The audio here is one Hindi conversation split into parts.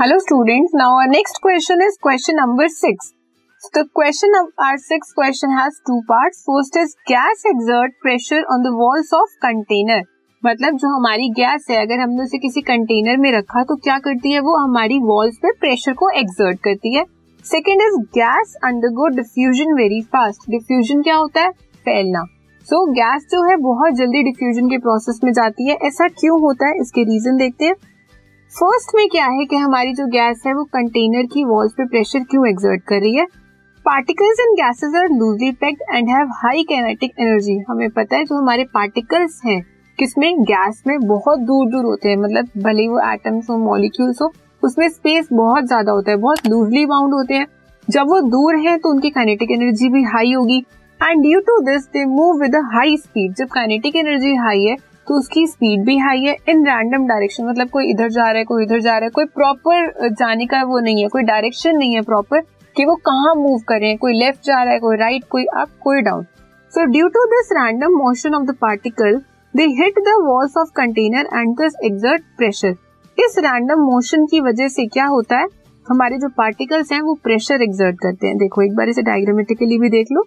Hello students now our next question is question number six the question our six question has two part first is gas exert pressure on the walls of container मतलब जो हमारी गैस है अगर हमने उसे किसी कंटेनर में रखा तो क्या करती है वो? हमारी वॉल्स पे प्रेशर को एक्सर्ट करती है। Second is gas undergo diffusion very fast diffusion क्या होता है? फैलना। सो so, गैस जो है बहुत जल्दी डिफ्यूजन के प्रोसेस में जाती है। ऐसा क्यों होता है? इसके रीजन देखते हैं। फ़र्स्ट में क्या है कि हमारी जो गैस है वो कंटेनर की वॉल्स पे प्रेशर क्यों एग्जर्ट कर रही है? Particles and gases are loosely packed and have high kinetic energy हमें पता है जो हमारे पार्टिकल्स हैं, किसमें? गैस में बहुत दूर दूर होते हैं। मतलब भले वो एटम्स हो मॉलिक्यूल्स हो, उसमें स्पेस बहुत ज़्यादा होता है, बहुत लूजली बाउंड होते हैं। जब वो दूर है तो उनकी काइनेटिक एनर्जी भी हाई होगी। And due to this they move with high speed जब काइनेटिक एनर्जी हाई है तो उसकी स्पीड भी हाई है इन रैंडम डायरेक्शन मतलब कोई इधर जा रहा है, कोई इधर जा रहा है, कोई प्रॉपर जाने का वो नहीं है, कोई डायरेक्शन नहीं है प्रॉपर कि वो कहाँ मूव करें कोई लेफ़्ट जा रहा है, कोई राइट कोई अप कोई down so due to this random motion of the particle they hit the walls of container and this exert pressure इस रैंडम मोशन की वजह से क्या होता है? हमारे जो पार्टिकल्स हैं, वो प्रेशर एग्जर्ट करते हैं। देखो, एक बार इसे डायग्रामेटिकली भी देख लो।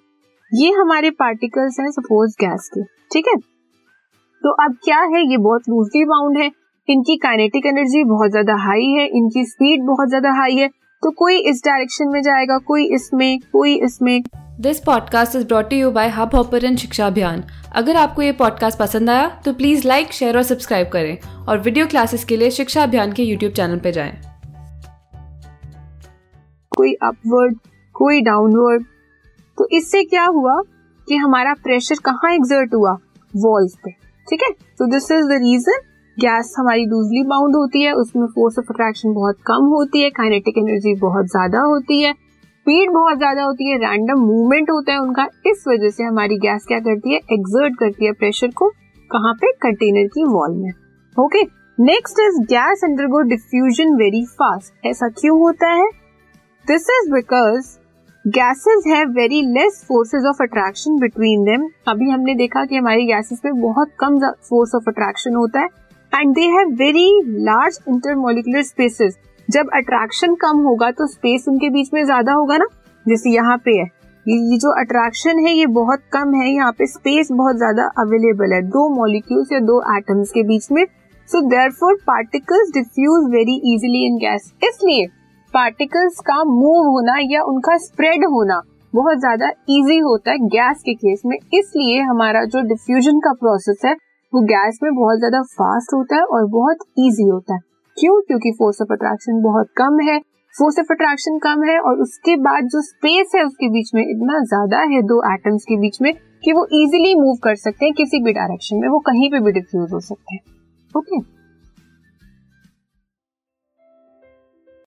ये हमारे पार्टिकल्स हैं सपोज़ गैस के। ठीक है? तो अब क्या है? ये बहुत लूजली बाउंड है। इनकी काइनेटिक एनर्जी बहुत ज़्यादा हाई है। इनकी स्पीड बहुत ज़्यादा हाई है। तो कोई इस डायरेक्शन में जाएगा कोई इसमें कोई इसमें। This podcast is brought you by Hubhopper Shiksha Abhiyan अगर आपको ये पॉडकास्ट पसंद आया तो प्लीज़ लाइक शेयर और सब्सक्राइब करें। और वीडियो क्लासेस के लिए शिक्षा अभियान के यूट्यूब चैनल पर जाए। कोई अपवर्ड कोई डाउनवर्ड तो इससे क्या हुआ कि हमारा प्रेशर कहाँ एग्जर्ट हुआ? वॉल्स पे। ठीक है? तो this is the reason gas हमारी लूजली बाउंड होती है, उसमें फोर्स ऑफ़ अट्रैक्शन बहुत कम होती है काइनेटिक एनर्जी बहुत ज़्यादा होती है स्पीड बहुत ज़्यादा होती है रैंडम मूवमेंट होता है उनका, इस वजह से हमारी गैस क्या करती है? एक्सर्ट करती है प्रेशर को कहाँ पे? कंटेनर की वॉल में। Okay next is gas undergo diffusion very fast ऐसा क्यों होता है? This is because gases have very less forces of attraction between them अभी हमने देखा कि हमारी गैसेस में बहुत कम फोर्स ऑफ़ अट्रैक्शन होता है and they have very large intermolecular spaces जब अट्रैक्शन कम होगा तो स्पेस उनके बीच में ज़्यादा होगा ना? जैसे यहाँ पे है। ये जो अट्रैक्शन है, ये बहुत कम है। यहाँ पे स्पेस बहुत ज़्यादा अवेलेबल है। दो मॉलिक्यूल्स या दो एटम्स के बीच में। So therefore particles diffuse very easily in gas इसलिए पार्टिकल्स का मूव होना या उनका स्प्रेड होना बहुत ज़्यादा इजी होता है गैस के केस में। इसलिए हमारा जो डिफ्यूजन का प्रोसेस है, वो गैस में बहुत ज़्यादा फास्ट होता है और बहुत इजी होता है। क्यों? क्योंकि फोर्स ऑफ़ अट्रैक्शन बहुत कम है। फोर्स ऑफ़ अट्रैक्शन कम है और उसके बाद जो स्पेस है, उसके बीच में इतना ज़्यादा है दो एटम्स के बीच में कि वो इजिली मूव कर सकते हैं किसी भी डायरेक्शन में। वो कहीं पे भी डिफ्यूज हो सकते हैं। Okay okay?